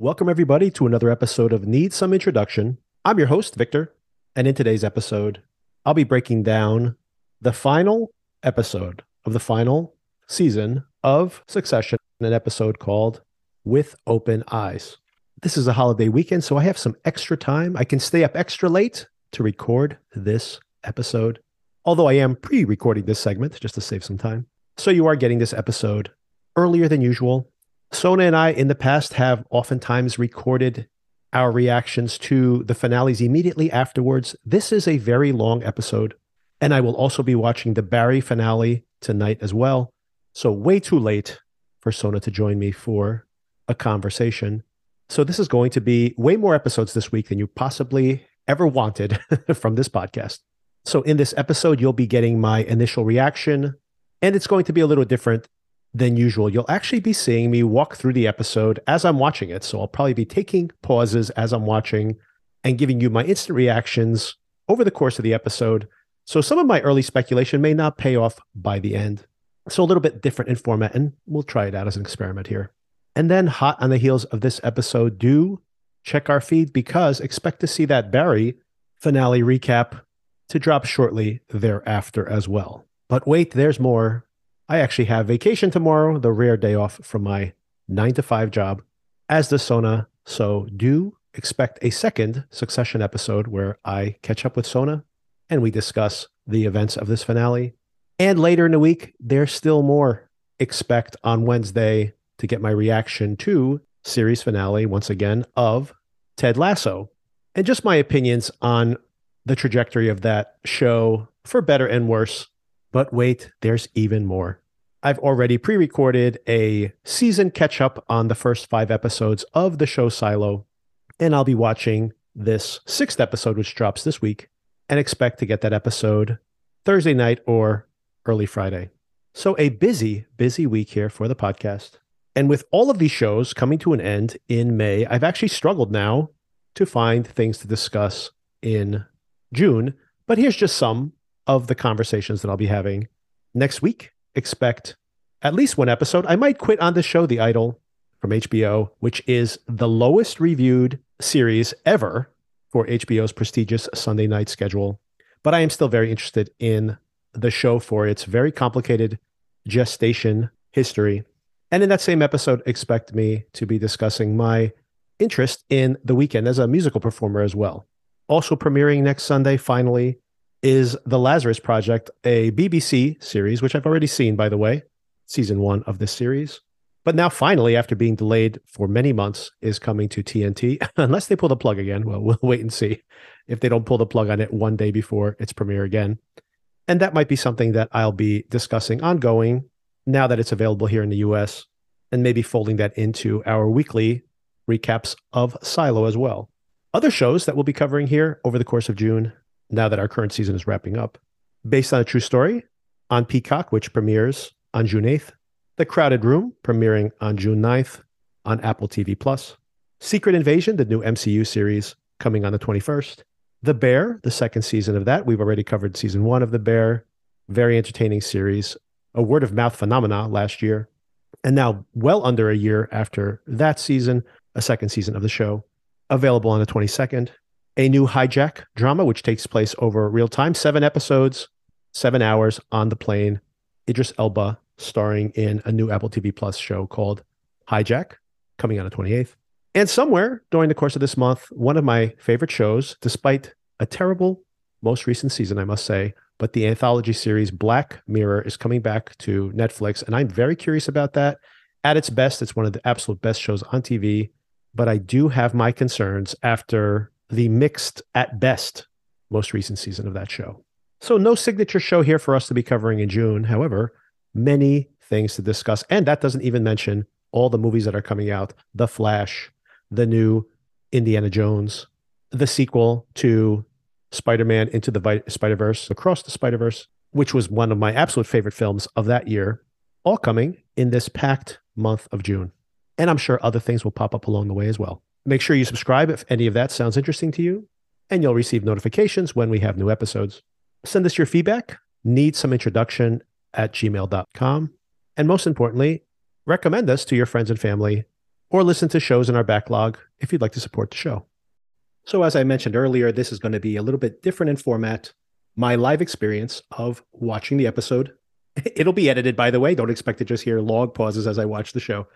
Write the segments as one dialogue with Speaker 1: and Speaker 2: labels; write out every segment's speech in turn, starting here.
Speaker 1: Welcome, everybody, to another episode of Need Some Introduction. I'm your host, Victor, and in today's episode, I'll be breaking down the final episode of the final season of Succession, an episode called With Open Eyes. This is a holiday weekend, so I have some extra time. I can stay up extra late to record this episode, although I am pre recording this segment just to save some time. So you are getting this episode earlier than usual Sona and I in the past have oftentimes recorded our reactions to the finales immediately afterwards. This is a very long episode, and I will also be watching the Barry finale tonight as well. So, way too late for Sona to join me for a conversation. So, this is going to be way more episodes this week than you possibly ever wanted from this podcast. So, in this episode, you'll be getting my initial reaction, and it's going to be a little different than usual. You'll actually be seeing me walk through the episode as I'm watching it. So I'll probably be taking pauses as I'm watching and giving you my instant reactions over the course of the episode. So some of my early speculation may not pay off by the end. So a little bit different in format, and we'll try it out as an experiment here. And then, hot on the heels of this episode, do check our feed because expect to see that Barry finale recap to drop shortly thereafter as well. But wait, there's more. I actually have vacation tomorrow, the rare day off from my nine to five job, as the Sona. So do expect a second succession episode where I catch up with Sona and we discuss the events of this finale. And later in the week, there's still more. Expect on Wednesday to get my reaction to series finale once again of Ted Lasso and just my opinions on the trajectory of that show for better and worse but wait, there's even more. I've already pre recorded a season catch up on the first five episodes of the show Silo, and I'll be watching this sixth episode, which drops this week, and expect to get that episode Thursday night or early Friday. So, a busy, busy week here for the podcast. And with all of these shows coming to an end in May, I've actually struggled now to find things to discuss in June. But here's just some of the conversations that I'll be having next week. Expect at least one episode. I might quit on the show, The Idol from HBO, which is the lowest reviewed series ever for HBO's prestigious Sunday night schedule. But I am still very interested in the show for its very complicated gestation history. And in that same episode, expect me to be discussing my interest in The Weeknd as a musical performer as well. Also premiering next Sunday, finally, is The Lazarus Project, a BBC series, which I've already seen, by the way, season one of this series. But now, finally, after being delayed for many months, is coming to TNT. Unless they pull the plug again. Well, we'll wait and see if they don't pull the plug on it one day before its premiere again. And that might be something that I'll be discussing ongoing now that it's available here in the US, and maybe folding that into our weekly recaps of Silo as well. Other shows that we'll be covering here over the course of June now that our current season is wrapping up. Based on a true story on Peacock, which premieres on June 8th. The Crowded Room, premiering on June 9th on Apple TV Plus. Secret Invasion, the new MCU series, coming on the 21st. The Bear, the second season of that. We've already covered season one of The Bear. Very entertaining series. A word of mouth phenomena last year. And now, well under a year after that season, a second season of the show, available on the 22nd a new hijack drama, which takes place over real time, seven episodes, seven hours on the plane. Idris Elba starring in a new Apple TV Plus show called Hijack, coming on the 28th. And somewhere during the course of this month, one of my favorite shows, despite a terrible most recent season, I must say, but the anthology series Black Mirror is coming back to Netflix. And I'm very curious about that. At its best, it's one of the absolute best shows on TV. But I do have my concerns after the mixed at best most recent season of that show. So, no signature show here for us to be covering in June. However, many things to discuss. And that doesn't even mention all the movies that are coming out The Flash, the new Indiana Jones, the sequel to Spider Man Into the Spider Verse, Across the Spider Verse, which was one of my absolute favorite films of that year, all coming in this packed month of June. And I'm sure other things will pop up along the way as well. Make sure you subscribe if any of that sounds interesting to you, and you'll receive notifications when we have new episodes. Send us your feedback, need some introduction at gmail.com. And most importantly, recommend us to your friends and family or listen to shows in our backlog if you'd like to support the show. So, as I mentioned earlier, this is going to be a little bit different in format. My live experience of watching the episode. It'll be edited, by the way. Don't expect to just hear log pauses as I watch the show.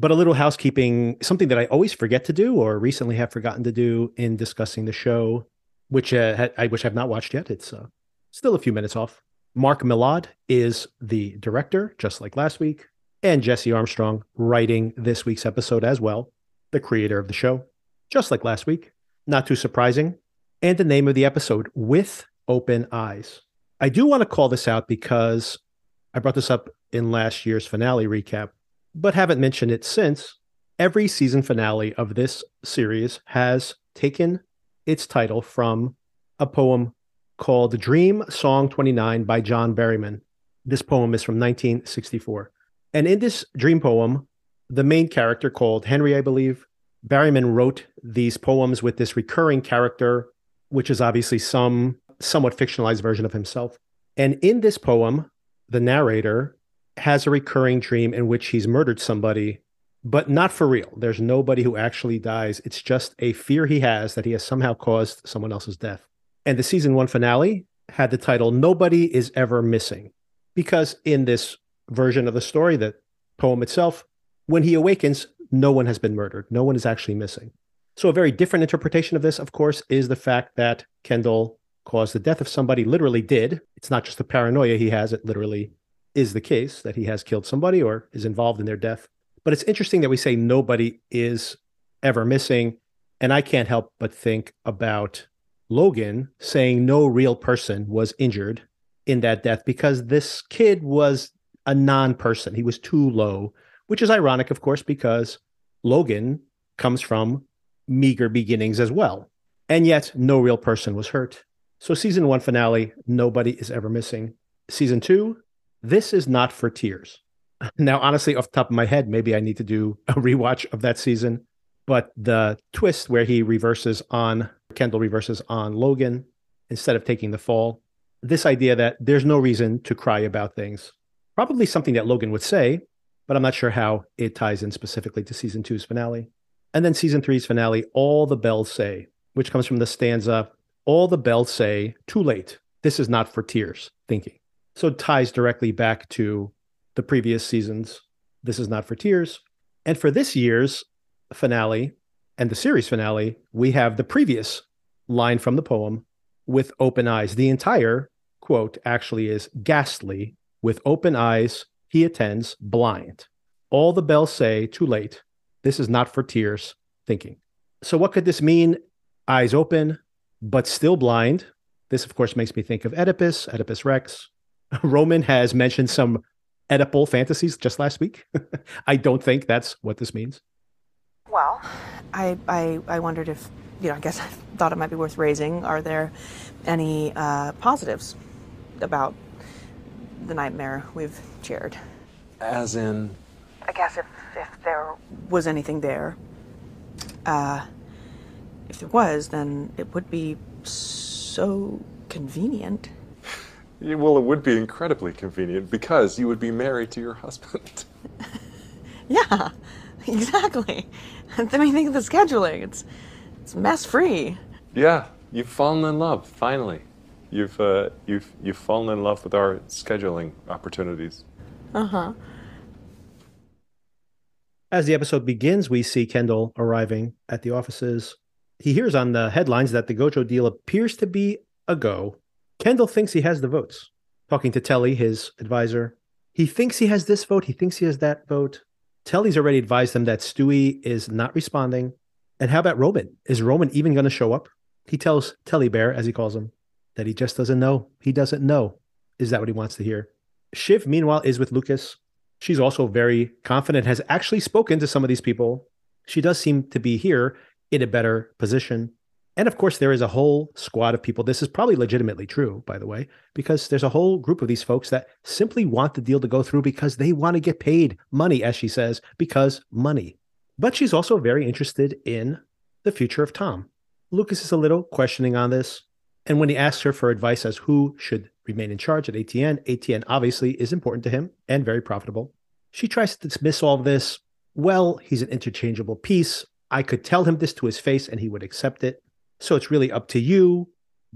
Speaker 1: But a little housekeeping, something that I always forget to do or recently have forgotten to do in discussing the show, which uh, I which I've not watched yet. It's uh, still a few minutes off. Mark Mylod is the director, just like last week, and Jesse Armstrong writing this week's episode as well, the creator of the show, just like last week. Not too surprising. And the name of the episode, With Open Eyes. I do want to call this out because I brought this up in last year's finale recap, but haven't mentioned it since. Every season finale of this series has taken its title from a poem called Dream Song 29 by John Berryman. This poem is from 1964. And in this dream poem, the main character called Henry, I believe, Berryman wrote these poems with this recurring character, which is obviously some somewhat fictionalized version of himself. And in this poem, the narrator has a recurring dream in which he's murdered somebody, but not for real. There's nobody who actually dies. It's just a fear he has that he has somehow caused someone else's death. And the season one finale had the title Nobody is Ever Missing. Because in this version of the story, the poem itself, when he awakens, no one has been murdered. No one is actually missing. So, a very different interpretation of this, of course, is the fact that Kendall caused the death of somebody, literally did. It's not just the paranoia he has, it literally is the case that he has killed somebody or is involved in their death. But it's interesting that we say nobody is ever missing. And I can't help but think about Logan saying no real person was injured in that death because this kid was a non person. He was too low, which is ironic, of course, because Logan comes from meager beginnings as well. And yet, no real person was hurt. So, season one finale, nobody is ever missing. Season two, this is not for tears. Now, honestly, off the top of my head, maybe I need to do a rewatch of that season. But the twist where he reverses on Kendall reverses on Logan instead of taking the fall. This idea that there's no reason to cry about things. Probably something that Logan would say, but I'm not sure how it ties in specifically to season two's finale. And then season three's finale, All the Bells Say, which comes from the stanza, All the bells say, too late. This is not for tears, thinking. So it ties directly back to the previous seasons. This is not for tears. And for this year's finale, and the series finale, we have the previous line from the poem with open eyes. The entire quote actually is ghastly. With open eyes, he attends blind. All the bells say, too late. This is not for tears, thinking. So, what could this mean? Eyes open, but still blind. This, of course, makes me think of Oedipus, Oedipus Rex. Roman has mentioned some Oedipal fantasies just last week. I don't think that's what this means.
Speaker 2: Well, I, I, I wondered if, you know, I guess I thought it might be worth raising. Are there any uh, positives about the nightmare we've shared?
Speaker 3: As in?
Speaker 2: I guess if, if there was anything there. Uh, if there was, then it would be so convenient.
Speaker 3: Yeah, well, it would be incredibly convenient because you would be married to your husband.
Speaker 2: yeah, exactly. I mean, think of the scheduling. It's it's mess free.
Speaker 3: Yeah, you've fallen in love finally. You've uh, you've you've fallen in love with our scheduling opportunities.
Speaker 2: Uh huh.
Speaker 1: As the episode begins, we see Kendall arriving at the offices. He hears on the headlines that the Gojo deal appears to be a go. Kendall thinks he has the votes. Talking to Telly, his advisor, he thinks he has this vote. He thinks he has that vote. Telly's already advised them that Stewy is not responding. And how about Roman? Is Roman even going to show up? He tells Telly Bear, as he calls him, that he just doesn't know. He doesn't know. Is that what he wants to hear? Shiv, meanwhile, is with Lukas. She's also very confident, has actually spoken to some of these people. She does seem to be here in a better position. And of course, there is a whole squad of people. This is probably legitimately true, by the way, because there's a whole group of these folks that simply want the deal to go through because they want to get paid money, as she says, because money. But she's also very interested in the future of Tom. Lukas is a little questioning on this. And when he asks her for advice as who should remain in charge at ATN, ATN obviously is important to him and very profitable. She tries to dismiss all of this well, he's an interchangeable piece. I could tell him this to his face and he would accept it. So it's really up to you.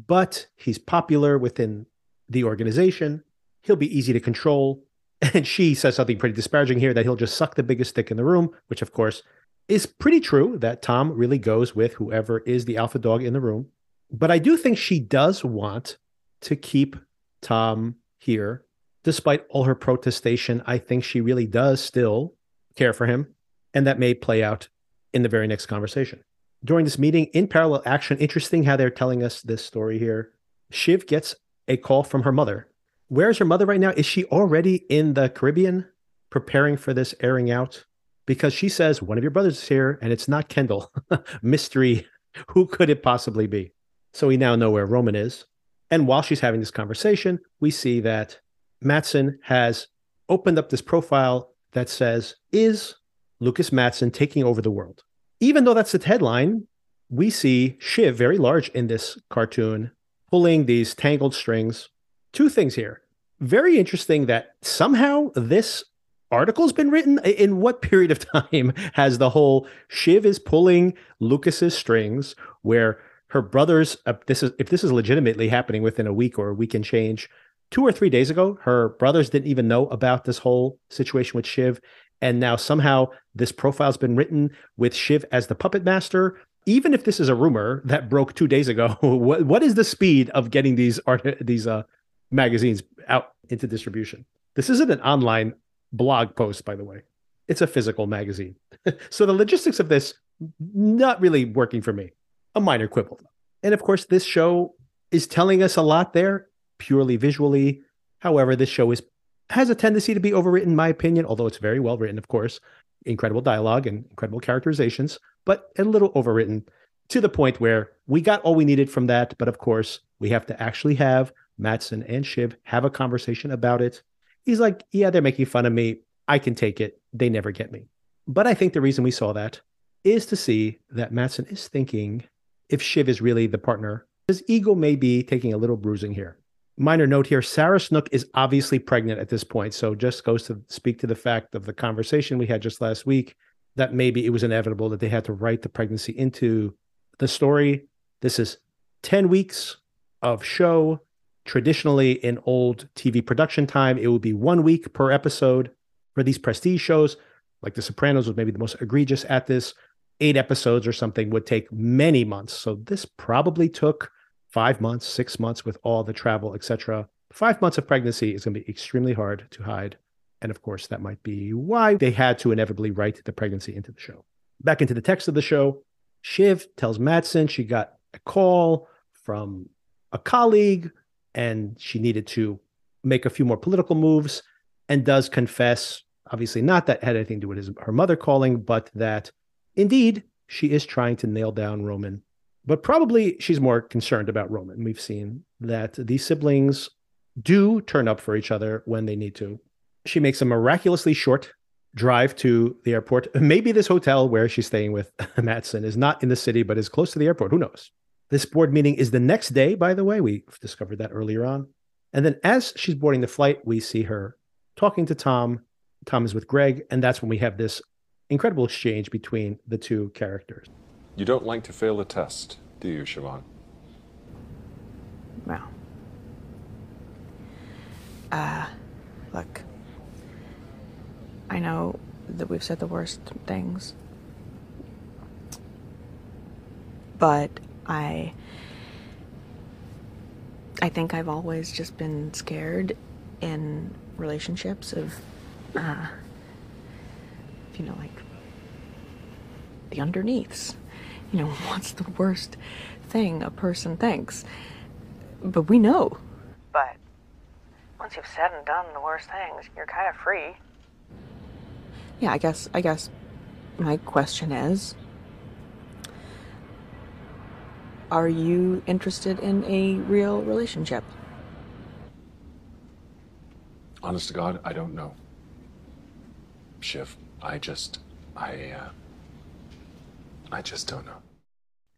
Speaker 1: But he's popular within the organization. He'll be easy to control. And she says something pretty disparaging here that he'll just suck the biggest stick in the room, which of course is pretty true that Tom really goes with whoever is the alpha dog in the room. But I do think she does want to keep Tom here. Despite all her protestation, I think she really does still care for him. And that may play out in the very next conversation. During this meeting in parallel action, interesting how they're telling us this story here. Shiv gets a call from her mother where's her mother right now? Is she already in the Caribbean preparing for this airing out? Because she says one of your brothers is here and it's not Kendall. Mystery. Who could it possibly be? So we now know where Roman is. And while she's having this conversation, we see that Matsson has opened up this profile that says, Is Lukas Matsson taking over the world? Even though that's the headline, we see Shiv very large in this cartoon pulling these tangled strings. Two things here very interesting that somehow this article's been written. In what period of time has the whole Shiv is pulling Lukas's strings where her brothers uh, this is if this is legitimately happening within a week or a week and change two or three days ago her brothers didn't even know about this whole situation with shiv and now somehow this profile's been written with shiv as the puppet master even if this is a rumor that broke two days ago what, what is the speed of getting these art these uh magazines out into distribution. This isn't an online blog post, by the way. It's a physical magazine. so the logistics of this not really working for me. A minor quibble. And of course, this show is telling us a lot there, purely visually. However, this show is has a tendency to be overwritten, in my opinion, although it's very well written, of course. Incredible dialogue and incredible characterizations, but a little overwritten to the point where we got all we needed from that. But of course, we have to actually have Matsson and Shiv have a conversation about it. He's like, Yeah, they're making fun of me. I can take it. They never get me. But I think the reason we saw that is to see that Matsson is thinking if Shiv is really the partner, his ego may be taking a little bruising here. Minor note here Sarah Snook is obviously pregnant at this point. So just goes to speak to the fact of the conversation we had just last week that maybe it was inevitable that they had to write the pregnancy into the story. This is 10 weeks of show Traditionally, in old TV production time, it would be one week per episode. For these prestige shows, like The Sopranos was maybe the most egregious at this, eight episodes or something would take many months. So this probably took five months, six months with all the travel, etc. Five months of pregnancy is going to be extremely hard to hide. And of course, that might be why they had to inevitably write the pregnancy into the show. Back into the text of the show, Shiv tells Matsson she got a call from a colleague and she needed to make a few more political moves and does confess obviously not that had anything to do with his, her mother calling but that indeed she is trying to nail down roman but probably she's more concerned about roman we've seen that these siblings do turn up for each other when they need to she makes a miraculously short drive to the airport maybe this hotel where she's staying with Matsson is not in the city but is close to the airport who knows this board meeting is the next day, by the way. We discovered that earlier on. And then as she's boarding the flight, we see her talking to Tom. Tom is with Greg. And that's when we have this incredible exchange between the two characters.
Speaker 3: You don't like to fail a test, do you, Siobhan?
Speaker 2: No. Uh, look, I know that we've said the worst things, but I I think I've always just been scared in relationships of uh, you know like the underneaths. You know, what's the worst thing a person thinks? But we know. But once you've said and done the worst things, you're kind of free. Yeah, I guess I guess my question is are you interested in a real relationship?
Speaker 3: Honest to God, I don't know. Shiv, I just, I, uh, I just don't know.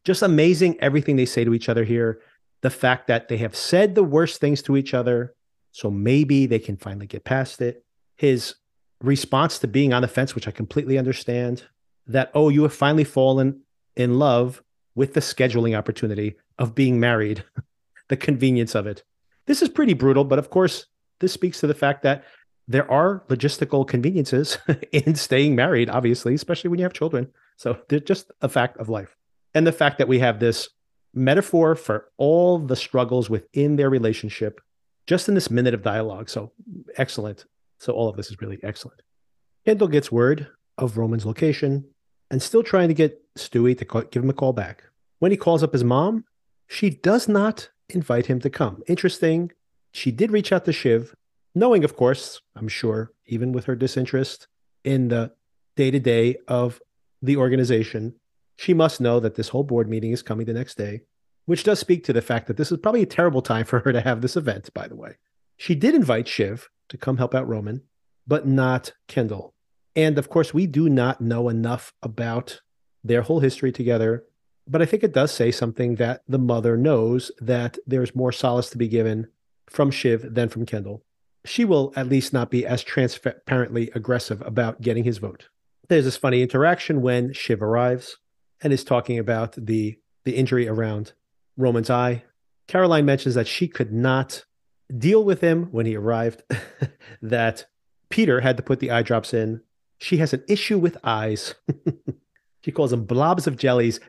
Speaker 1: Just amazing everything they say to each other here. The fact that they have said the worst things to each other, so maybe they can finally get past it. His response to being on the fence, which I completely understand, that, oh, you have finally fallen in love with the scheduling opportunity of being married, the convenience of it. This is pretty brutal, but of course, this speaks to the fact that there are logistical conveniences in staying married, obviously, especially when you have children. So they're just a fact of life. And the fact that we have this metaphor for all the struggles within their relationship just in this minute of dialogue. So excellent. So all of this is really excellent. Kendall gets word of Roman's location and still trying to get Stewy to call, give him a call back. When he calls up his mom, she does not invite him to come. Interesting. She did reach out to Shiv, knowing, of course, I'm sure, even with her disinterest in the day to day of the organization, she must know that this whole board meeting is coming the next day, which does speak to the fact that this is probably a terrible time for her to have this event, by the way. She did invite Shiv to come help out Roman, but not Kendall. And of course, we do not know enough about their whole history together. But I think it does say something that the mother knows that there's more solace to be given from Shiv than from Kendall. She will at least not be as transparently aggressive about getting his vote. There's this funny interaction when Shiv arrives and is talking about the the injury around Roman's eye. Caroline mentions that she could not deal with him when he arrived, that Peter had to put the eye drops in. She has an issue with eyes. she calls them blobs of jellies,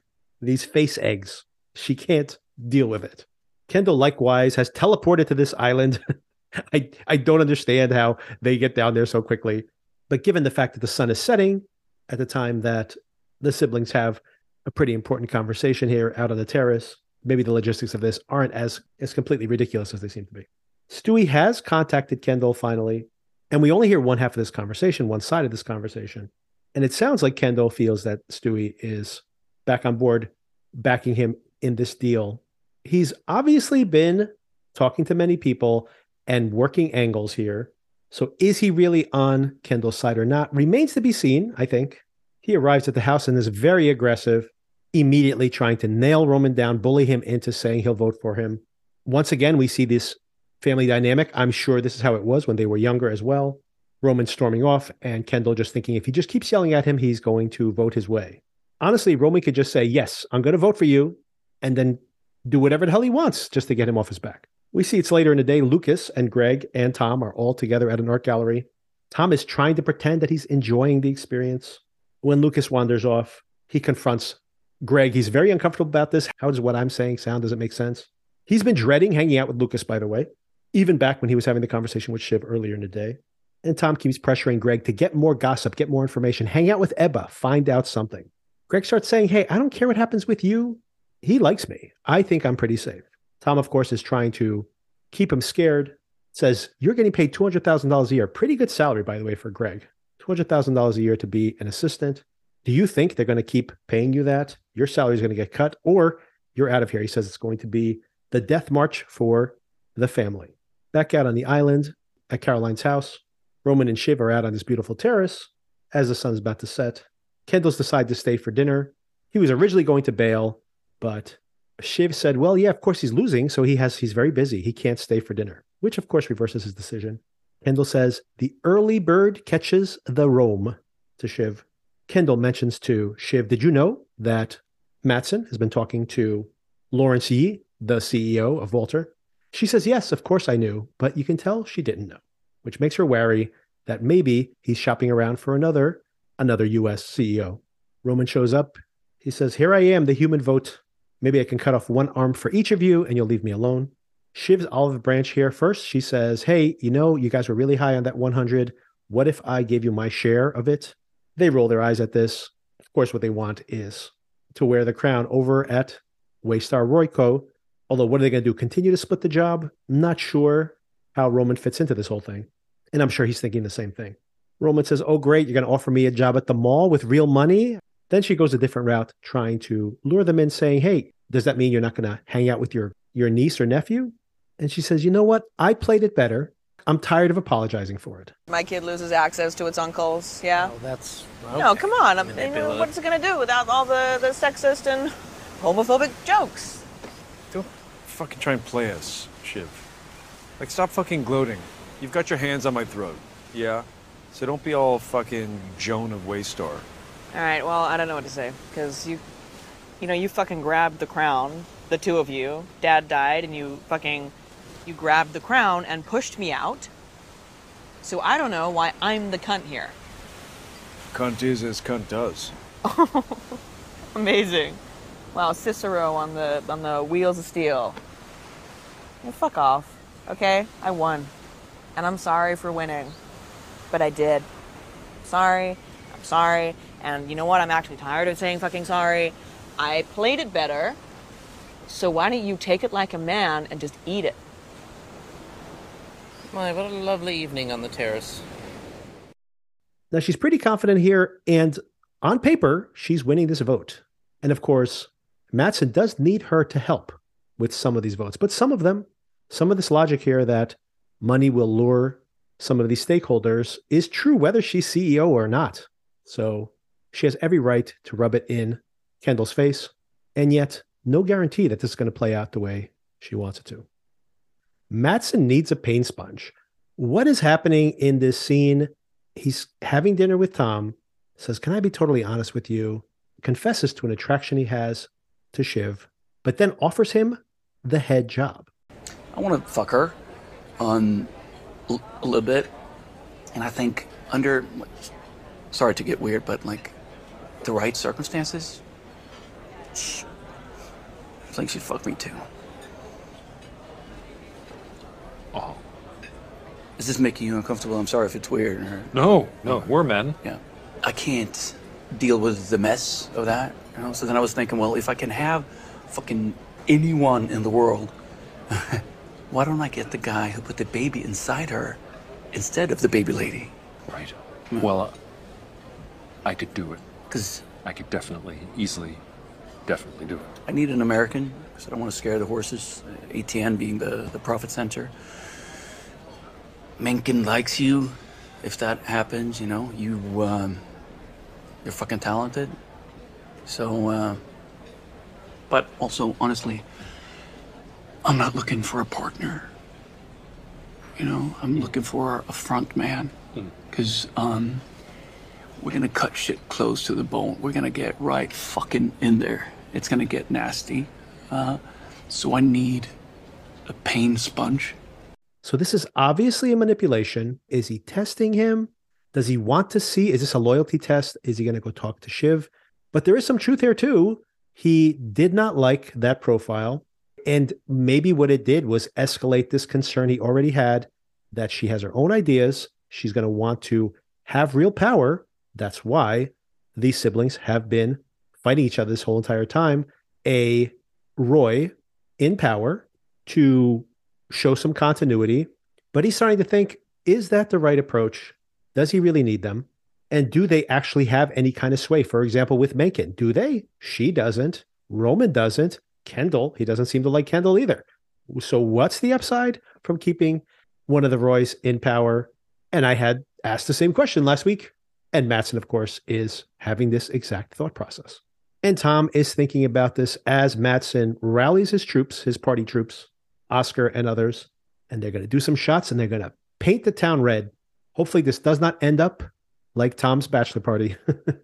Speaker 1: these face eggs. She can't deal with it. Kendall likewise has teleported to this island. I, I don't understand how they get down there so quickly. But given the fact that the sun is setting at the time that the siblings have a pretty important conversation here out on the terrace. Maybe the logistics of this aren't as as completely ridiculous as they seem to be. Stewy has contacted Kendall finally, and we only hear one half of this conversation, one side of this conversation. And it sounds like Kendall feels that Stewy is back on board, backing him in this deal. He's obviously been talking to many people and working angles here. So is he really on Kendall's side or not? Remains to be seen, I think. He arrives at the house and is very aggressive immediately trying to nail Roman down, bully him into saying he'll vote for him. Once again, we see this family dynamic. I'm sure this is how it was when they were younger as well. Roman storming off, and Kendall just thinking if he just keeps yelling at him, he's going to vote his way. Honestly, Roman could just say, Yes, I'm going to vote for you, and then do whatever the hell he wants just to get him off his back. We see it's later in the day. Lukas and Greg and Tom are all together at an art gallery. Tom is trying to pretend that he's enjoying the experience. When Lukas wanders off, he confronts Greg, he's very uncomfortable about this. How does what I'm saying sound? Does it make sense? He's been dreading hanging out with Lukas, by the way, even back when he was having the conversation with Shiv earlier in the day. And Tom keeps pressuring Greg to get more gossip, get more information, hang out with Ebba, find out something. Greg starts saying, Hey, I don't care what happens with you. He likes me. I think I'm pretty safe. Tom, of course, is trying to keep him scared. Says, You're getting paid $200,000 a year. Pretty good salary, by the way, for Greg. $200,000 a year to be an assistant. Do you think they're going to keep paying you that? Your salary is going to get cut, or you're out of here. He says it's going to be the death march for the family. Back out on the island at Caroline's house, Roman and Shiv are out on this beautiful terrace as the sun's about to set. Kendall's decide to stay for dinner. He was originally going to bail, but Shiv said, "Well, yeah, of course he's losing, so he has he's very busy. He can't stay for dinner." Which of course reverses his decision. Kendall says, "The early bird catches the worm." To Shiv, Kendall mentions to Shiv, did you know that Matsson has been talking to Lawrence Yee, the CEO of Vaulter? She says, yes, of course I knew, but you can tell she didn't know, which makes her wary that maybe he's shopping around for another, another US CEO. Roman shows up. He says, here I am, the human vote. Maybe I can cut off one arm for each of you and you'll leave me alone. Shiv's olive branch here first. She says, hey, you know, you guys were really high on that 100. What if I gave you my share of it? They roll their eyes at this. Of course, what they want is to wear the crown over at Waystar Royco. Although, what are they going to do? Continue to split the job? Not sure how Roman fits into this whole thing. And I'm sure he's thinking the same thing. Roman says, Oh, great, you're going to offer me a job at the mall with real money? Then she goes a different route, trying to lure them in, saying, Hey, does that mean you're not going to hang out with your, your niece or nephew? And she says, You know what? I played it better. I'm tired of apologizing for it.
Speaker 2: My kid loses access to its uncles. Yeah.
Speaker 4: Well, that's okay.
Speaker 2: No, come on. I'm, you know, what's it gonna do without all the, the sexist and homophobic jokes?
Speaker 4: Don't fucking try and play us, Shiv. Like, stop fucking gloating. You've got your hands on my throat. Yeah. So don't be all fucking Joan of Waystar.
Speaker 2: All right, well, I don't know what to say because you, you know, you fucking grabbed the crown, the two of you. Dad died, and you fucking, you grabbed the crown and pushed me out. So I don't know why I'm the cunt here.
Speaker 4: Cunt is as cunt does.
Speaker 2: Amazing. Wow, Cicero on the on the wheels of steel. Well, fuck off. Okay, I won, and I'm sorry for winning, but I did. Sorry, I'm sorry, and you know what? I'm actually tired of saying fucking sorry. I played it better, so why don't you take it like a man and just eat it?
Speaker 5: My, what a lovely evening on the terrace.
Speaker 1: Now she's pretty confident here, and on paper, she's winning this vote. And of course, Matsson does need her to help with some of these votes, but some of them, some of this logic here that money will lure some of these stakeholders is true whether she's CEO or not. So she has every right to rub it in Kendall's face, and yet no guarantee that this is going to play out the way she wants it to. Matsson needs a pain sponge. What is happening in this scene? He's having dinner with Tom, says, Can I be totally honest with you? Confesses to an attraction he has to Shiv, but then offers him the head job.
Speaker 6: I want to fuck her on a little bit, and I think under, sorry to get weird, but like the right circumstances, I think she'd fuck me too.
Speaker 3: Oh.
Speaker 6: Is this making you uncomfortable? I'm sorry if it's weird. Or,
Speaker 3: No, no, we're men.
Speaker 6: yeah, I can't deal with the mess of that. You know? So then I was thinking, well, if I can have fucking anyone in the world, why don't I get the guy who put the baby inside her instead of the baby lady?
Speaker 3: Right. Well, uh, I could do it.
Speaker 6: Because
Speaker 3: I could definitely, easily, definitely do it.
Speaker 6: I need an American because I don't want to scare the horses. ATN being the, the profit center. Mencken likes you. If that happens, you know, you um, you're fucking talented. So, uh, but also honestly, I'm not looking for a partner. You know, I'm looking for a front man because um, we're gonna cut shit close to the bone. We're gonna get right fucking in there. It's gonna get nasty. Uh, so I need a pain sponge.
Speaker 1: So this is obviously a manipulation. Is he testing him? Does he want to see? Is this a loyalty test? Is he going to go talk to Shiv? But there is some truth here too. He did not like that profile. And maybe what it did was escalate this concern he already had that she has her own ideas. She's going to want to have real power. That's why these siblings have been fighting each other this whole entire time. A Roy in power to show some continuity, but he's starting to think is that the right approach? Does he really need them? And do they actually have any kind of sway? For example, with Mencken, do they? She doesn't. Roman doesn't. Kendall, he doesn't seem to like Kendall either. So, what's the upside from keeping one of the Roys in power? And I had asked the same question last week. And Matsson, of course, is having this exact thought process. And Tom is thinking about this as Matsson rallies his troops, his party troops, Oscar and others, and they're going to do some shots and they're going to paint the town red. Hopefully, this does not end up like Tom's bachelor party.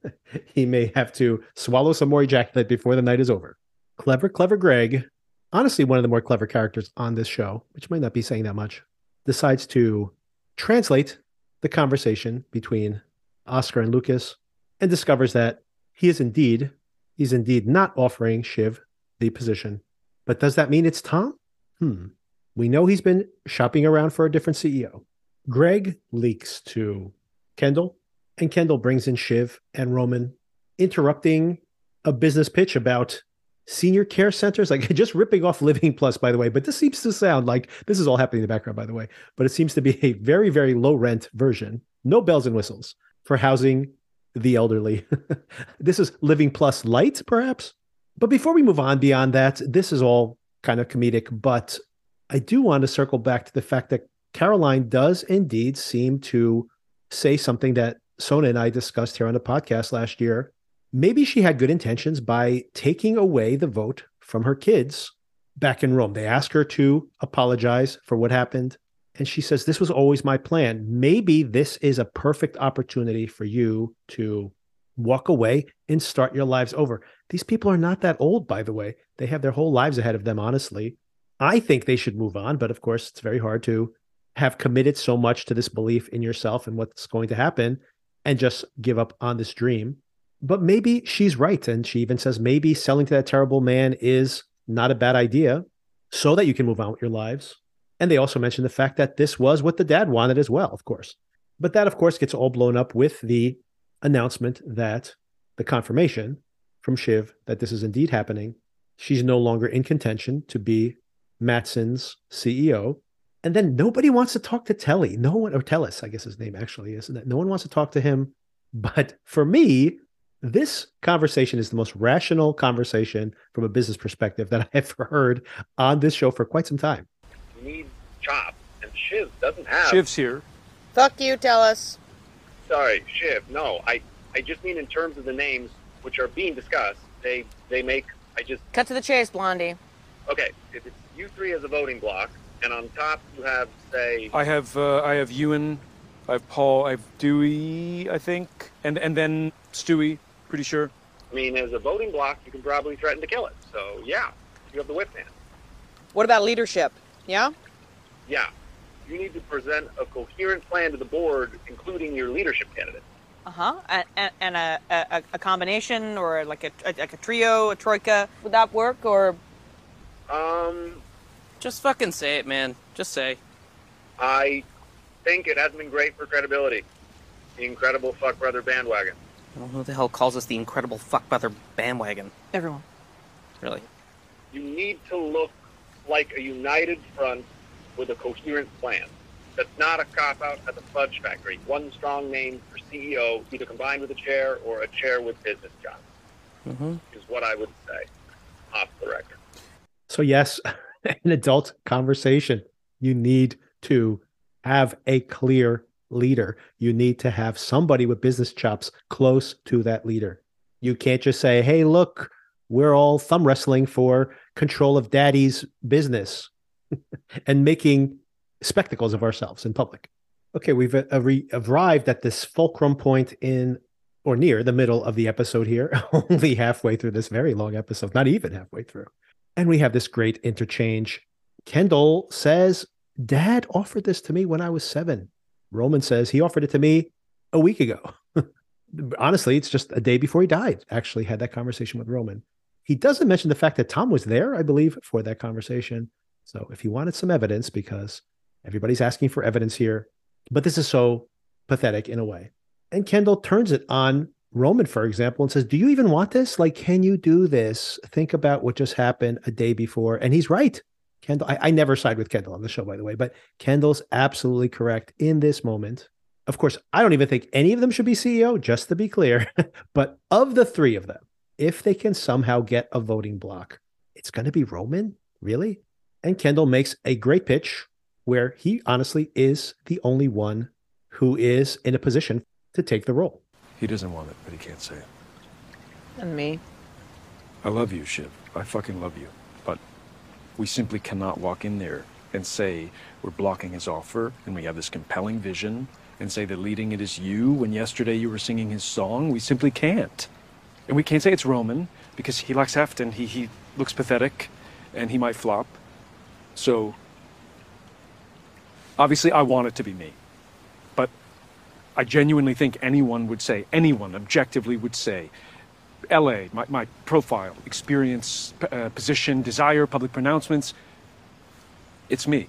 Speaker 1: he may have to swallow some more ejaculate before the night is over. Clever, clever Greg, honestly, one of the more clever characters on this show, which might not be saying that much, decides to translate the conversation between Oscar and Lukas and discovers that he is indeed, he's indeed not offering Shiv the position. But does that mean it's Tom? Hmm. We know he's been shopping around for a different CEO. Greg leaks to Kendall, and Kendall brings in Shiv and Roman, interrupting a business pitch about senior care centers, like just ripping off Living Plus, by the way. But this seems to sound like this is all happening in the background, by the way. But it seems to be a very, very low rent version, no bells and whistles for housing the elderly. this is Living Plus Light, perhaps. But before we move on beyond that, this is all kind of comedic, but I do want to circle back to the fact that Caroline does indeed seem to say something that Sona and I discussed here on the podcast last year. Maybe she had good intentions by taking away the vote from her kids back in Rome. They asked her to apologize for what happened, And she says, This was always my plan. Maybe this is a perfect opportunity for you to walk away and start your lives over. These people are not that old, by the way. They have their whole lives ahead of them, honestly. I think they should move on, but of course, it's very hard to have committed so much to this belief in yourself and what's going to happen and just give up on this dream. But maybe she's right. And she even says maybe selling to that terrible man is not a bad idea so that you can move on with your lives. And they also mentioned the fact that this was what the dad wanted as well, of course. But that, of course, gets all blown up with the announcement that the confirmation from Shiv that this is indeed happening. She's no longer in contention to be Matsson's CEO. And then nobody wants to talk to Telly. No one, or Tellis, I guess his name actually is. No one wants to talk to him. But for me, this conversation is the most rational conversation from a business perspective that I have heard on this show for quite some time.
Speaker 7: Need Chop, and Shiv doesn't have.
Speaker 4: Shiv's here.
Speaker 8: Fuck you, Tellis.
Speaker 7: Sorry, Shiv. No, I, I just mean in terms of the names which are being discussed. They, they make. I just.
Speaker 8: Cut to the chase, Blondie.
Speaker 7: Okay, if it's you three as a voting block, and on top you have say.
Speaker 4: I have uh, I have Ewan, I have Paul, I have Dewey, I think, and and then Stewy, pretty sure.
Speaker 7: I mean, as a voting block, you can probably threaten to kill it. So yeah, you have the whip hand.
Speaker 8: What about leadership? Yeah?
Speaker 7: Yeah, you need to present a coherent plan to the board, including your leadership candidate.
Speaker 8: Uh huh. And, and a, a, a combination or like a, like a trio, a troika. Would that work or?
Speaker 7: Um,
Speaker 5: Just fucking say it, man. Just say.
Speaker 7: I think it hasn't been great for credibility. The incredible fuck brother bandwagon.
Speaker 5: I don't know who the hell calls us the incredible fuck brother bandwagon.
Speaker 8: Everyone.
Speaker 5: Really.
Speaker 7: You need to look like a united front with a coherent plan. That's not a cop out at the fudge factory. One strong name for CEO, either combined with a chair or a chair with business jobs,
Speaker 5: Mm-hmm.
Speaker 7: is what I would say off the record.
Speaker 1: So, yes, an adult conversation. You need to have a clear leader. You need to have somebody with business chops close to that leader. You can't just say, hey, look, we're all thumb wrestling for control of daddy's business and making spectacles of ourselves in public. Okay, we've uh, arrived at this fulcrum point in or near the middle of the episode here, only halfway through this very long episode, not even halfway through. And we have this great interchange. Kendall says, Dad offered this to me when I was seven. Roman says he offered it to me a week ago. Honestly, it's just a day before he died. Actually, had that conversation with Roman. He doesn't mention the fact that Tom was there, I believe, for that conversation. So if he wanted some evidence, because everybody's asking for evidence here, but this is so pathetic in a way. And Kendall turns it on Roman, for example, and says, Do you even want this? Like, can you do this? Think about what just happened a day before. And he's right. Kendall, I, I never side with Kendall on the show, by the way, but Kendall's absolutely correct in this moment. Of course, I don't even think any of them should be CEO, just to be clear. but of the three of them, if they can somehow get a voting block, it's going to be Roman, really? And Kendall makes a great pitch where he honestly is the only one who is in a position to take the role.
Speaker 4: He doesn't want it, but he can't say it.
Speaker 8: And me.
Speaker 4: I love you, Shiv. I fucking love you. But we simply cannot walk in there and say we're blocking his offer and we have this compelling vision and say that leading it is you when yesterday you were singing his song. We simply can't. And we can't say it's Roman because he lacks heft and he, he looks pathetic and he might flop. So obviously I want it to be me. But I genuinely think anyone would say, anyone objectively would say, LA, my, my profile, experience, uh, position, desire, public pronouncements, it's me.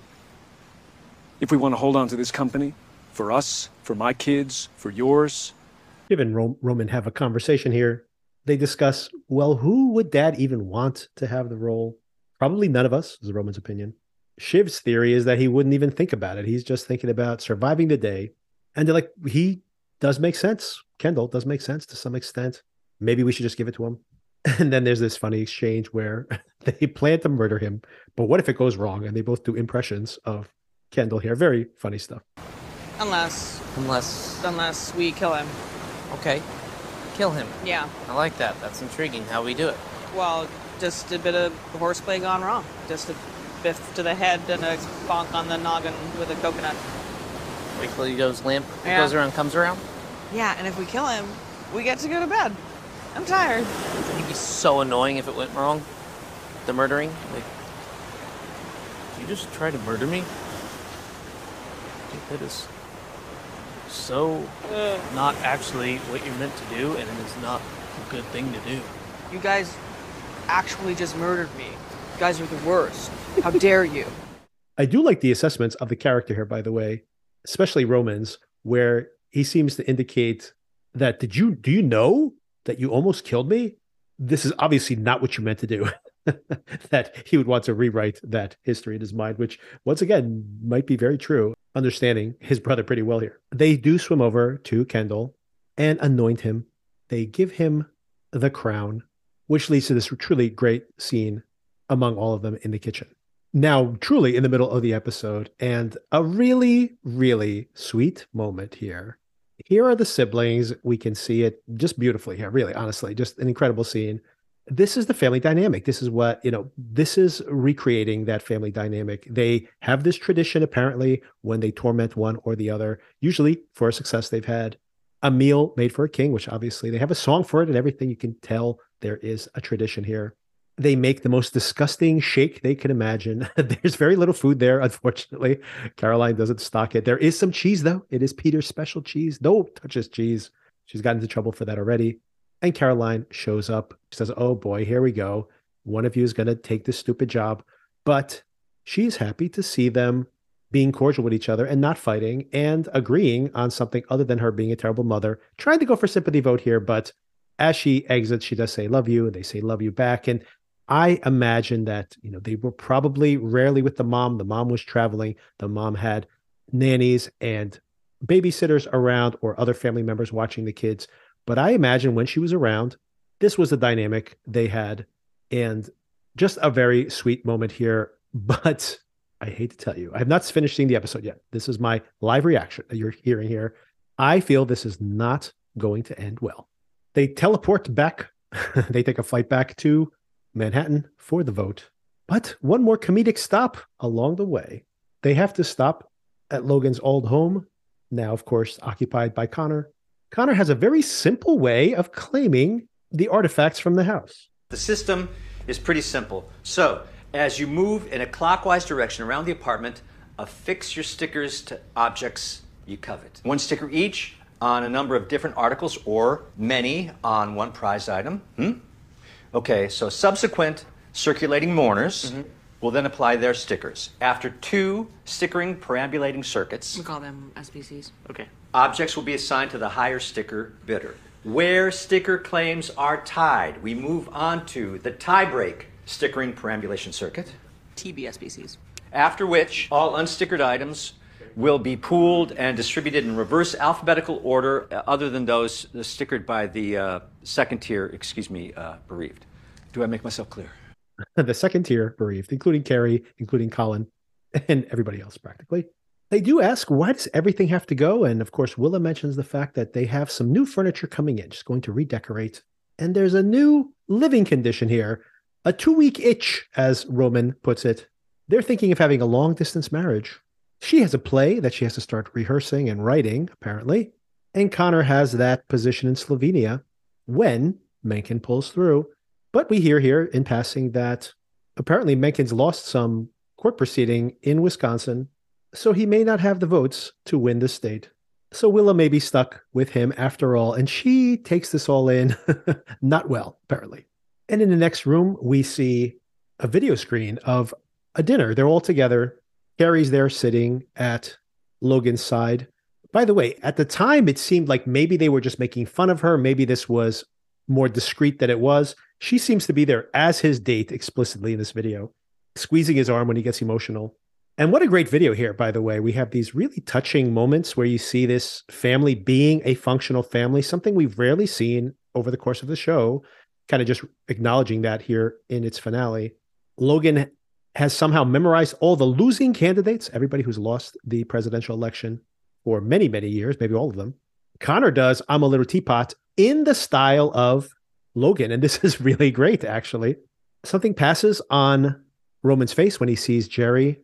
Speaker 4: If we want to hold on to this company, for us, for my kids, for yours,
Speaker 1: Ro- Roman have a conversation here. They discuss, well, who would dad even want to have the role? Probably none of us, is Roman's opinion. Shiv's theory is that he wouldn't even think about it. He's just thinking about surviving the day. And they're like, he does make sense. Kendall does make sense to some extent. Maybe we should just give it to him. And then there's this funny exchange where they plan to murder him. But what if it goes wrong? And they both do impressions of Kendall here. Very funny stuff.
Speaker 8: Unless,
Speaker 5: Unless.
Speaker 8: unless we kill him.
Speaker 5: Okay. Kill him.
Speaker 8: Yeah.
Speaker 5: I like that. That's intriguing how we do it.
Speaker 8: Well, just a bit of horseplay gone wrong. Just a Biff to the head and a bonk on the noggin with a coconut.
Speaker 5: Wait till he goes limp.
Speaker 8: Yeah.
Speaker 5: Goes around, comes around.
Speaker 8: Yeah, and if we kill him, we get to go to bed. I'm tired.
Speaker 5: It'd be so annoying if it went wrong. The murdering. Like, you just try to murder me? That is so not actually what you're meant to do, and it is not a good thing to do.
Speaker 8: You guys actually just murdered me. You guys are the worst. How dare you?
Speaker 1: I do like the assessments of the character here, by the way, especially Romans, where he seems to indicate that did you do you know that you almost killed me? This is obviously not what you meant to do. that he would want to rewrite that history in his mind, which once again might be very true, understanding his brother pretty well here. They do swim over to Kendall and anoint him. They give him the crown, which leads to this truly great scene among all of them in the kitchen. Now, truly in the middle of the episode, and a really, really sweet moment here. Here are the siblings. We can see it just beautifully here, really, honestly, just an incredible scene. This is the family dynamic. This is what, you know, this is recreating that family dynamic. They have this tradition, apparently, when they torment one or the other, usually for a success they've had. A meal made for a king, which obviously they have a song for it and everything. You can tell there is a tradition here they make the most disgusting shake they can imagine. There's very little food there, unfortunately. Caroline doesn't stock it. There is some cheese, though. It is Peter's special cheese. No touches cheese. She's gotten into trouble for that already. And Caroline shows up. She says, Oh boy, here we go. One of you is going to take this stupid job. But she's happy to see them being cordial with each other and not fighting and agreeing on something other than her being a terrible mother, trying to go for sympathy vote here. But as she exits, she does say, Love you. And they say, Love you back. And I imagine that you know they were probably rarely with the mom. The mom was traveling. The mom had nannies and babysitters around or other family members watching the kids. But I imagine when she was around, this was the dynamic they had, and just a very sweet moment here. But I hate to tell you, I have not finished seeing the episode yet. This is my live reaction that you're hearing here. I feel this is not going to end well. They teleport back. they take a flight back to Manhattan for the vote. But one more comedic stop along the way. They have to stop at Logan's old home, now, of course, occupied by Connor. Connor has a very simple way of claiming the artifacts from the house.
Speaker 9: The system is pretty simple. So, as you move in a clockwise direction around the apartment, affix your stickers to objects you covet. One sticker each on a number of different articles or many on one prized item. Hmm? Okay, so subsequent circulating mourners will then apply their stickers. After two stickering perambulating circuits,
Speaker 10: We call them SPCs.
Speaker 9: okay, objects will be assigned to the higher sticker bidder. Where sticker claims are tied, we move on to the tie-break stickering perambulation circuit.
Speaker 10: TBSPCs.
Speaker 9: After which, all unstickered items will be pooled and distributed in reverse alphabetical order, uh, other than those stickered by the uh, second tier, excuse me, uh, bereaved. Do I make myself clear?
Speaker 1: the second tier bereaved, including Kerry, including Colin, and everybody else practically. They do ask, why does everything have to go? And of course, Willa mentions the fact that they have some new furniture coming in, just going to redecorate. And there's a new living condition here, a two week itch, as Roman puts it. They're thinking of having a long distance marriage. She has a play that she has to start rehearsing and writing, apparently. And Connor has that position in Slovenia when Mencken pulls through. But we hear here in passing that apparently Mencken's lost some court proceeding in Wisconsin, so he may not have the votes to win the state. So Willa may be stuck with him after all, and she takes this all in not well, apparently. And in the next room, we see a video screen of a dinner. They're all together. Kerry's there sitting at Logan's side. By the way, at the time, it seemed like maybe they were just making fun of her. Maybe this was more discreet than it was. She seems to be there as his date explicitly in this video, squeezing his arm when he gets emotional. And what a great video here, by the way. We have these really touching moments where you see this family being a functional family, something we've rarely seen over the course of the show, kind of just acknowledging that here in its finale. Logan has somehow memorized all the losing candidates, everybody who's lost the presidential election for many, many years, maybe all of them. Connor does I'm a Little Teapot in the style of Logan. And this is really great, actually. Something passes on Roman's face when he sees Gerri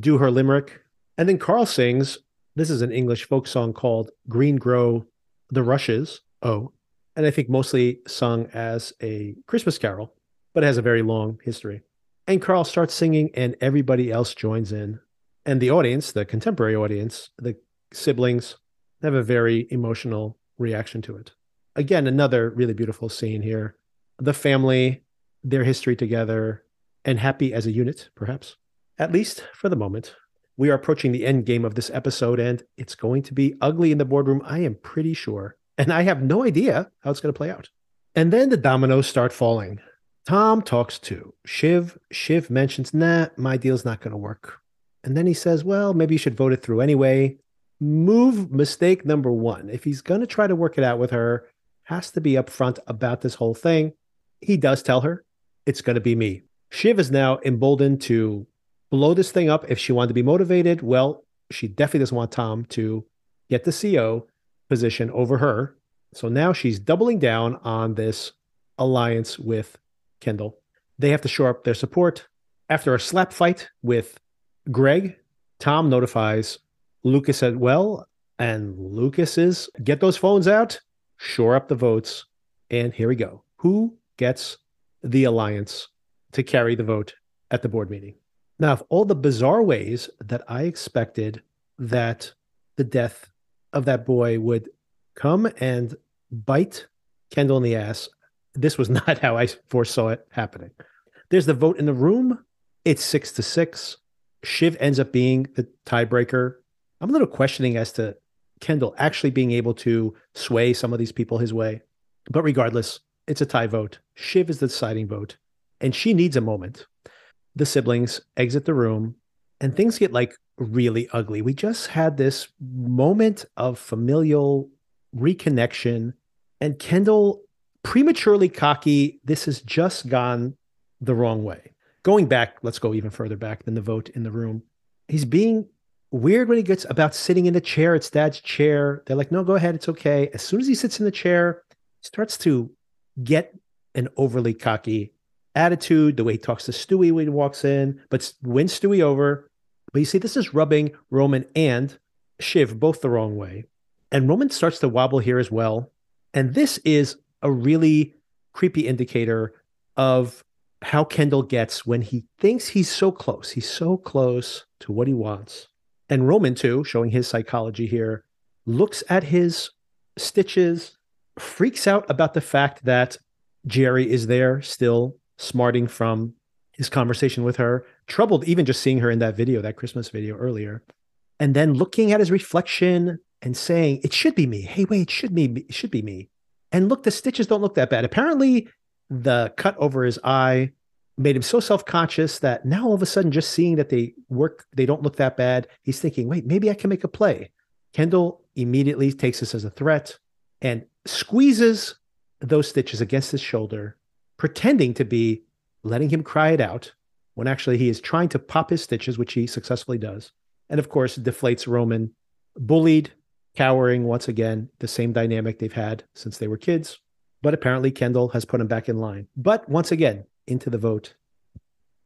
Speaker 1: do her limerick. And then Carl sings, this is an English folk song called Green Grow the Rushes. Oh, and I think mostly sung as a Christmas carol, but it has a very long history. And Carl starts singing, and everybody else joins in. And the audience, the contemporary audience, the siblings, have a very emotional reaction to it. Again, another really beautiful scene here. The family, their history together, and happy as a unit, perhaps, at least for the moment. We are approaching the end game of this episode, and it's going to be ugly in the boardroom, I am pretty sure. And I have no idea how it's going to play out. And then the dominoes start falling. Tom talks to Shiv. Shiv mentions, nah, my deal's not going to work. And then he says, well, maybe you should vote it through anyway. Move mistake number one. If he's going to try to work it out with her, has to be upfront about this whole thing. He does tell her it's going to be me. Shiv is now emboldened to blow this thing up if she wanted to be motivated. Well, she definitely doesn't want Tom to get the CEO position over her. So now she's doubling down on this alliance with Kendall. They have to shore up their support. After a slap fight with Greg, Tom notifies Lukas as well. And Lukas is get those phones out, shore up the votes. And here we go. Who gets the alliance to carry the vote at the board meeting? Now, of all the bizarre ways that I expected that the death of that boy would come and bite Kendall in the ass. This was not how I foresaw it happening. There's the vote in the room. It's six to six. Shiv ends up being the tiebreaker. I'm a little questioning as to Kendall actually being able to sway some of these people his way. But regardless, it's a tie vote. Shiv is the deciding vote, and she needs a moment. The siblings exit the room, and things get like really ugly. We just had this moment of familial reconnection, and Kendall prematurely cocky. This has just gone the wrong way. Going back, let's go even further back than the vote in the room. He's being weird when he gets about sitting in the chair. It's dad's chair. They're like, no, go ahead. It's okay. As soon as he sits in the chair, he starts to get an overly cocky attitude, the way he talks to Stewy when he walks in, but wins Stewy over. But you see, this is rubbing Roman and Shiv both the wrong way. And Roman starts to wobble here as well. And this is a really creepy indicator of how Kendall gets when he thinks he's so close. He's so close to what he wants. And Roman, too, showing his psychology here, looks at his stitches, freaks out about the fact that Gerri is there still smarting from his conversation with her, troubled even just seeing her in that video, that Christmas video earlier, and then looking at his reflection and saying, "It should be me." Hey, wait, it should be it should be me. And look, the stitches don't look that bad. Apparently, the cut over his eye made him so self-conscious that now all of a sudden, just seeing that they work, they don't look that bad. He's thinking, "Wait, maybe I can make a play." Kendall immediately takes this as a threat and squeezes those stitches against his shoulder, pretending to be letting him cry it out when actually he is trying to pop his stitches, which he successfully does. And of course, deflates Roman, bullied, cowering once again, the same dynamic they've had since they were kids. But apparently, Kendall has put him back in line. But once again, into the vote.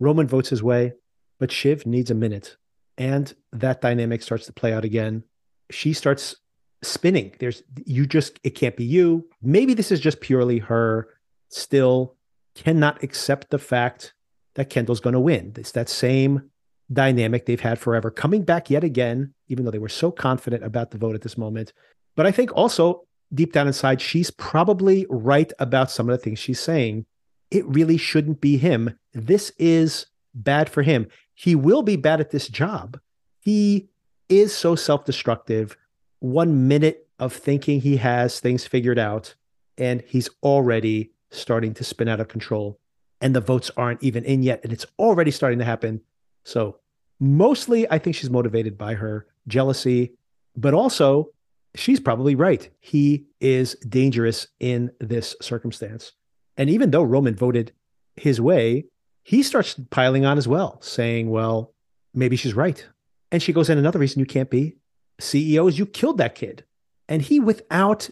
Speaker 1: Roman votes his way, but Shiv needs a minute. And that dynamic starts to play out again. She starts spinning. There's, you just, it can't be you. Maybe this is just purely her still cannot accept the fact that Kendall's going to win. It's that same dynamic they've had forever, coming back yet again, even though they were so confident about the vote at this moment. But I think also deep down inside, she's probably right about some of the things she's saying. It really shouldn't be him. This is bad for him. He will be bad at this job. He is so self destructive. One minute of thinking he has things figured out, and he's already starting to spin out of control and the votes aren't even in yet and it's already starting to happen. So mostly i think she's motivated by her jealousy but also she's probably right. He is dangerous in this circumstance. And even though roman voted his way he starts piling on as well saying well maybe she's right. And she goes in another reason you can't be ceo is you killed that kid. And he without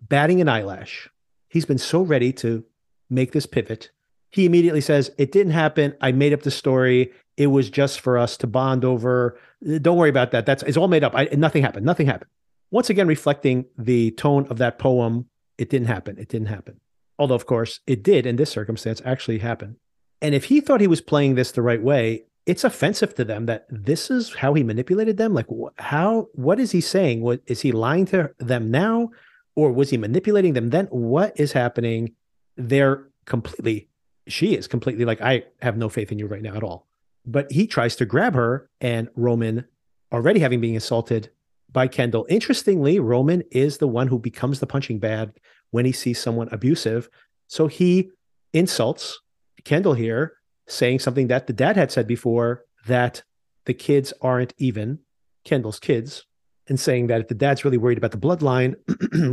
Speaker 1: batting an eyelash he's been so ready to make this pivot. he immediately says, It didn't happen. I made up the story. It was just for us to bond over. Don't worry about that. That's it's all made up. I, nothing happened. Nothing happened. Once again, reflecting the tone of that poem, it didn't happen. It didn't happen. Although, of course, it did in this circumstance actually happen. And if he thought he was playing this the right way, it's offensive to them that this is how he manipulated them. Like, how? What is he saying? What is he lying to them now, or was he manipulating them then? What is happening? They're completely. She is completely like, I have no faith in you right now at all. But he tries to grab her, and Roman, already having been assaulted by Kendall. Interestingly, Roman is the one who becomes the punching bag when he sees someone abusive. So he insults Kendall here, saying something that the dad had said before that the kids aren't even Kendall's kids, and saying that if the dad's really worried about the bloodline,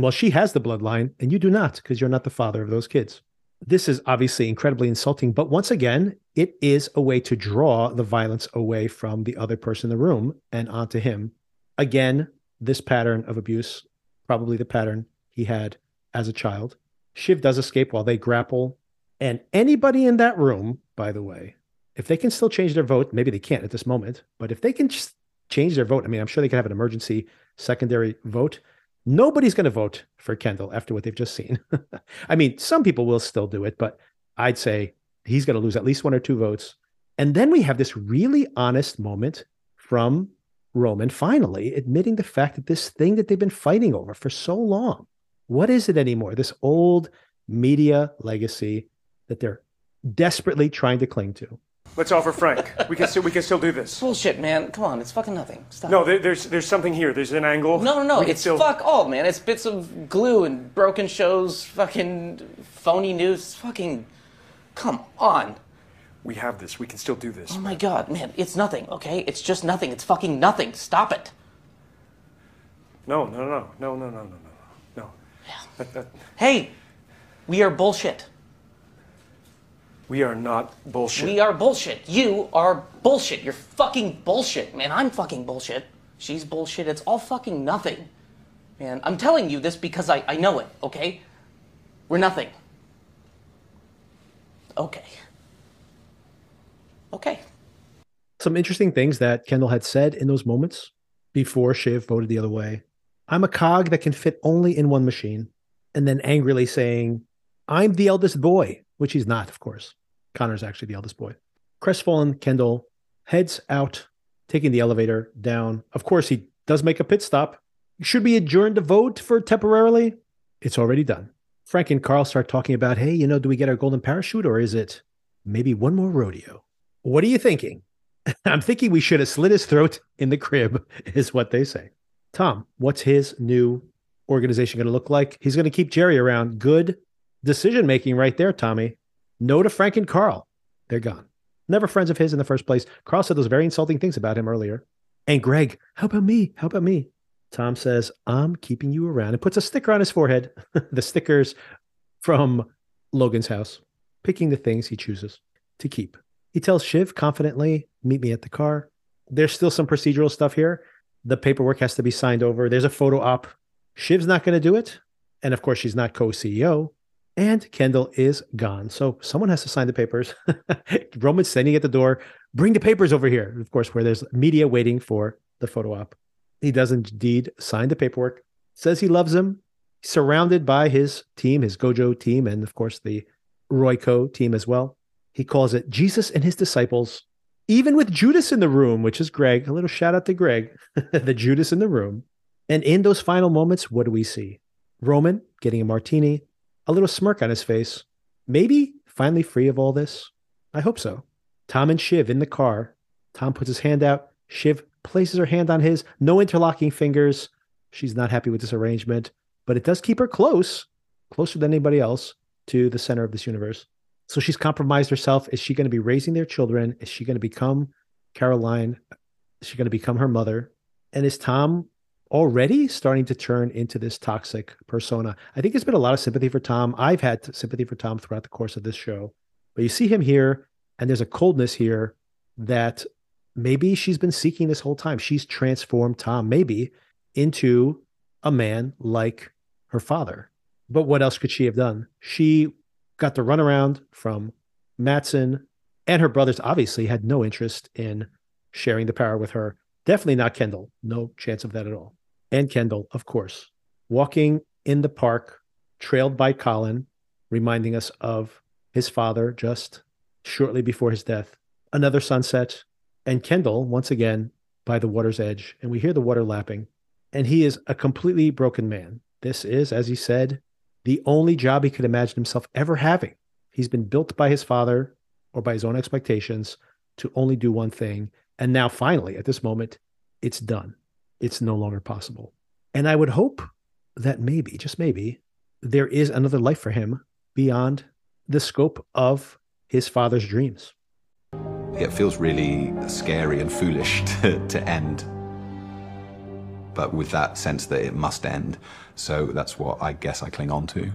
Speaker 1: well, she has the bloodline and you do not because you're not the father of those kids. This is obviously incredibly insulting, but once again, it is a way to draw the violence away from the other person in the room and onto him. Again, this pattern of abuse, probably the pattern he had as a child. Shiv does escape while they grapple. And anybody in that room, by the way, if they can still change their vote, maybe they can't at this moment, but if they can just change their vote, I mean, I'm sure they could have an emergency secondary vote. Nobody's going to vote for Kendall after what they've just seen. I mean, some people will still do it, but I'd say he's going to lose at least one or two votes. And then we have this really honest moment from Roman finally admitting the fact that this thing that they've been fighting over for so long, what is it anymore? This old media legacy that they're desperately trying to cling to.
Speaker 4: Let's offer Frank. We can still we can still do this.
Speaker 5: Bullshit, man. Come on, it's fucking nothing. Stop.
Speaker 4: No, there, there's there's something here. There's an angle.
Speaker 5: No, no, no.
Speaker 4: We
Speaker 5: It's
Speaker 4: still-
Speaker 5: fuck all, man. It's bits of glue and broken shows, fucking phony news. Fucking, come on.
Speaker 4: We have this. We can still do this.
Speaker 5: Oh my god, man. It's nothing, okay? It's just nothing. It's fucking nothing. Stop it.
Speaker 4: No, no, no, no, no, no, no, no, no. That, that,
Speaker 5: Hey, we are bullshit.
Speaker 4: We are not bullshit.
Speaker 5: We are bullshit. You are bullshit. You're fucking bullshit, man. I'm fucking bullshit. She's bullshit. It's all fucking nothing. Man, I'm telling you this because I, I know it, okay? We're nothing. Okay. Okay.
Speaker 1: Some interesting things that Kendall had said in those moments before Shiv voted the other way. I'm a cog that can fit only in one machine. And then angrily saying, I'm the eldest boy, which he's not, of course. Connor's actually the eldest boy. Crestfallen Kendall heads out, taking the elevator down. Of course, he does make a pit stop. Should we adjourn the vote for temporarily? It's already done. Frank and Carl start talking about, hey, you know, do we get our golden parachute or is it maybe one more rodeo? What are you thinking? I'm thinking we should have slit his throat in the crib, is what they say. Tom, what's his new organization going to look like? He's going to keep Gerri around. Good decision making right there, Tommy. No to Frank and Carl. They're gone. Never friends of his in the first place. Carl said those very insulting things about him earlier. And Greg, how about me? How about me? Tom says, I'm keeping you around and puts a sticker on his forehead. the stickers from Logan's house, picking the things he chooses to keep. He tells Shiv confidently, meet me at the car. There's still some procedural stuff here. The paperwork has to be signed over. There's a photo op. Shiv's not going to do it. And of course, she's not co CEO. And Kendall is gone. So someone has to sign the papers. Roman's standing at the door. Bring the papers over here. Of course, where there's media waiting for the photo op. He does indeed sign the paperwork, says he loves him, surrounded by his team, his Gojo team, and of course the Royco team as well. He calls it Jesus and his disciples, even with Judas in the room, which is Greg. A little shout out to Greg, the Judas in the room. And in those final moments, what do we see? Roman getting a martini, a little smirk on his face. Maybe finally free of all this? I hope so. Tom and Shiv in the car. Tom puts his hand out. Shiv places her hand on his. No interlocking fingers. She's not happy with this arrangement, but it does keep her close, closer than anybody else, to the center of this universe. So she's compromised herself. Is she going to be raising their children? Is she going to become Caroline? Is she going to become her mother? And is Tom already starting to turn into this toxic persona? I think there's been a lot of sympathy for Tom. I've had sympathy for Tom throughout the course of this show. But you see him here, and there's a coldness here that maybe she's been seeking this whole time. She's transformed Tom, maybe, into a man like her father. But what else could she have done? She got the runaround from Matsson, and her brothers obviously had no interest in sharing the power with her. Definitely not Kendall. No chance of that at all. And Kendall, of course, walking in the park, trailed by Colin, reminding us of his father just shortly before his death. Another sunset, and Kendall, once again, by the water's edge, and we hear the water lapping. And he is a completely broken man. This is, as he said, the only job he could imagine himself ever having. He's been built by his father or by his own expectations to only do one thing. And now, finally, at this moment, it's done. It's no longer possible. And I would hope that maybe, just maybe, there is another life for him beyond the scope of his father's dreams.
Speaker 11: It feels really scary and foolish to, to end, but with that sense that it must end. So that's what I guess I cling on to.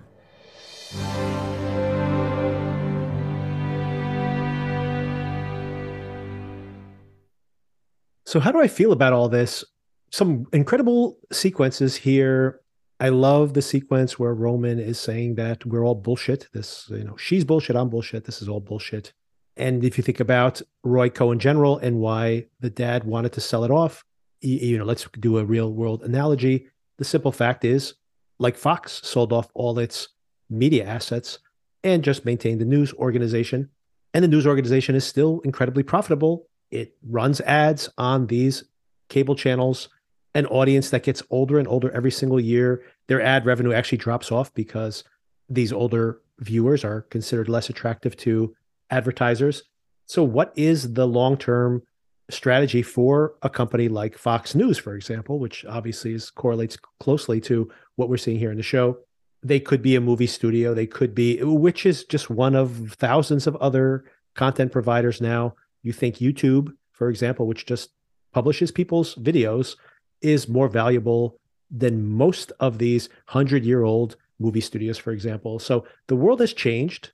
Speaker 1: So, how do I feel about all this? Some incredible sequences here. I love the sequence where Roman is saying that we're all bullshit. This, you know, she's bullshit, I'm bullshit. This is all bullshit. And if you think about Royco in general and why the dad wanted to sell it off, you know, let's do a real world analogy. The simple fact is, like Fox sold off all its media assets and just maintained the news organization. And the news organization is still incredibly profitable it runs ads on these cable channels, an audience that gets older and older every single year. Their ad revenue actually drops off because these older viewers are considered less attractive to advertisers. So, what is the long term strategy for a company like Fox News, for example, which obviously is, correlates closely to what we're seeing here in the show? They could be a movie studio. They could be, which is just one of thousands of other content providers now you think YouTube, for example, which just publishes people's videos, is more valuable than most of these 100 year old movie studios, for example. So the world has changed.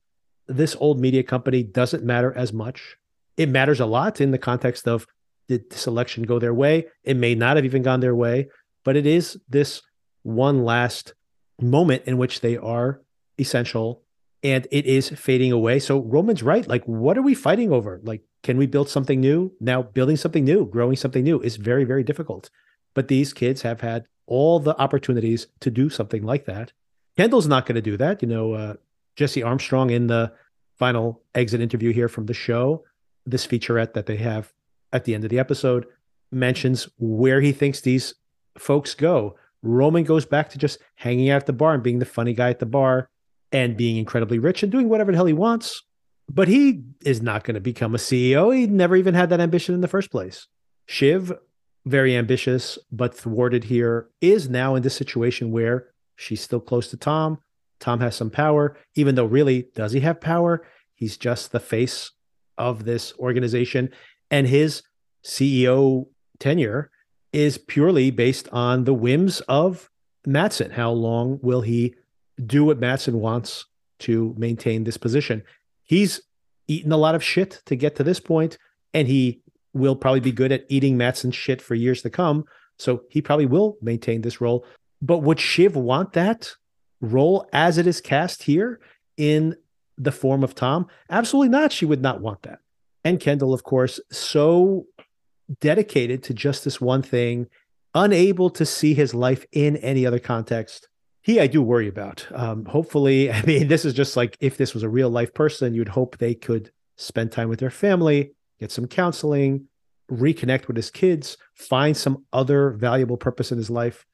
Speaker 1: This old media company doesn't matter as much. It matters a lot in the context of did this election go their way? It may not have even gone their way, but it is this one last moment in which they are essential and it is fading away. So Roman's right. Like, what are we fighting over? Like, can we build something new? Now, building something new, growing something new is very, very difficult. But these kids have had all the opportunities to do something like that. Kendall's not going to do that. You know, uh, Jesse Armstrong in the final exit interview here from the show, this featurette that they have at the end of the episode, mentions where he thinks these folks go. Roman goes back to just hanging out at the bar and being the funny guy at the bar and being incredibly rich and doing whatever the hell he wants. But he is not going to become a CEO. He never even had that ambition in the first place. Shiv, very ambitious, but thwarted here, is now in this situation where she's still close to Tom. Tom has some power, even though really, does he have power? He's just the face of this organization. And his CEO tenure is purely based on the whims of Matsson. How long will he do what Matsson wants to maintain this position. He's eaten a lot of shit to get to this point, and he will probably be good at eating Matsson's shit for years to come. So he probably will maintain this role. But would Shiv want that role as it is cast here in the form of Tom? Absolutely not. She would not want that. And Kendall, of course, so dedicated to just this one thing, unable to see his life in any other context he I do worry about. Um, hopefully, I mean, this is just like if this was a real life person, you'd hope they could spend time with their family, get some counseling, reconnect with his kids, find some other valuable purpose in his life.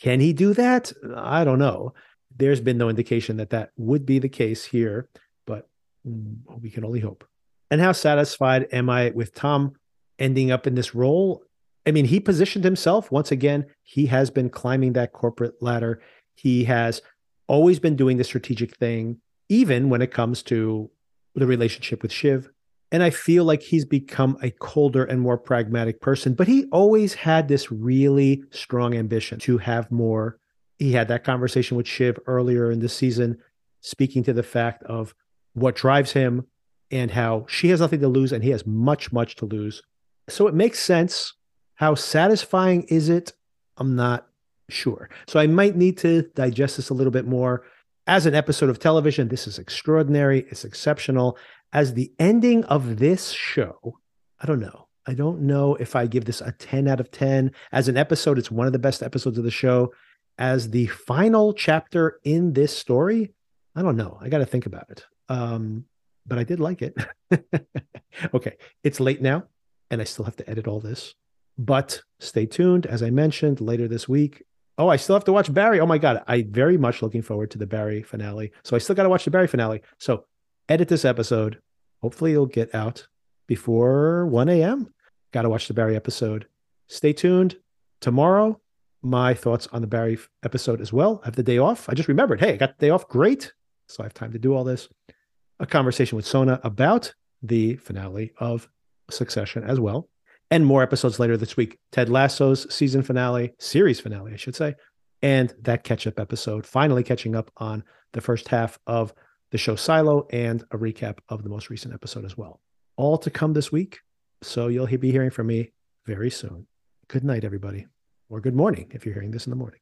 Speaker 1: Can he do that? I don't know. There's been no indication that that would be the case here, but mm, we can only hope. And how satisfied am I with Tom ending up in this role? I mean, he positioned himself once again. He has been climbing that corporate ladder. He has always been doing the strategic thing, even when it comes to the relationship with Shiv. And I feel like he's become a colder and more pragmatic person, but he always had this really strong ambition to have more. He had that conversation with Shiv earlier in the season, speaking to the fact of what drives him and how she has nothing to lose and he has much, much to lose. So it makes sense. How satisfying is it? I'm not Sure. So I might need to digest this a little bit more. As an episode of television, this is extraordinary. It's exceptional. As the ending of this show. I don't know. I don't know if I give this a 10 out of 10. As an episode, it's one of the best episodes of the show. As the final chapter in this story, I don't know. I got to think about it. Um, but I did like it. okay. It's late now, and I still have to edit all this. But stay tuned. As I mentioned, later this week. Oh, I still have to watch Barry. Oh my God. I very much looking forward to the Barry finale. So I still got to watch the Barry finale. So edit this episode. Hopefully it'll get out before 1 a.m. Got to watch the Barry episode. Stay tuned. Tomorrow, my thoughts on the Barry episode as well. I have the day off. I just remembered, hey, I got the day off. Great. So I have time to do all this. A conversation with Sona about the finale of Succession as well. And more episodes later this week. Ted Lasso's season finale, series finale, I should say. And that catch up episode, finally catching up on the first half of the show Silo and a recap of the most recent episode as well. All to come this week. So you'll be hearing from me very soon. Good night, everybody, or good morning if you're hearing this in the morning.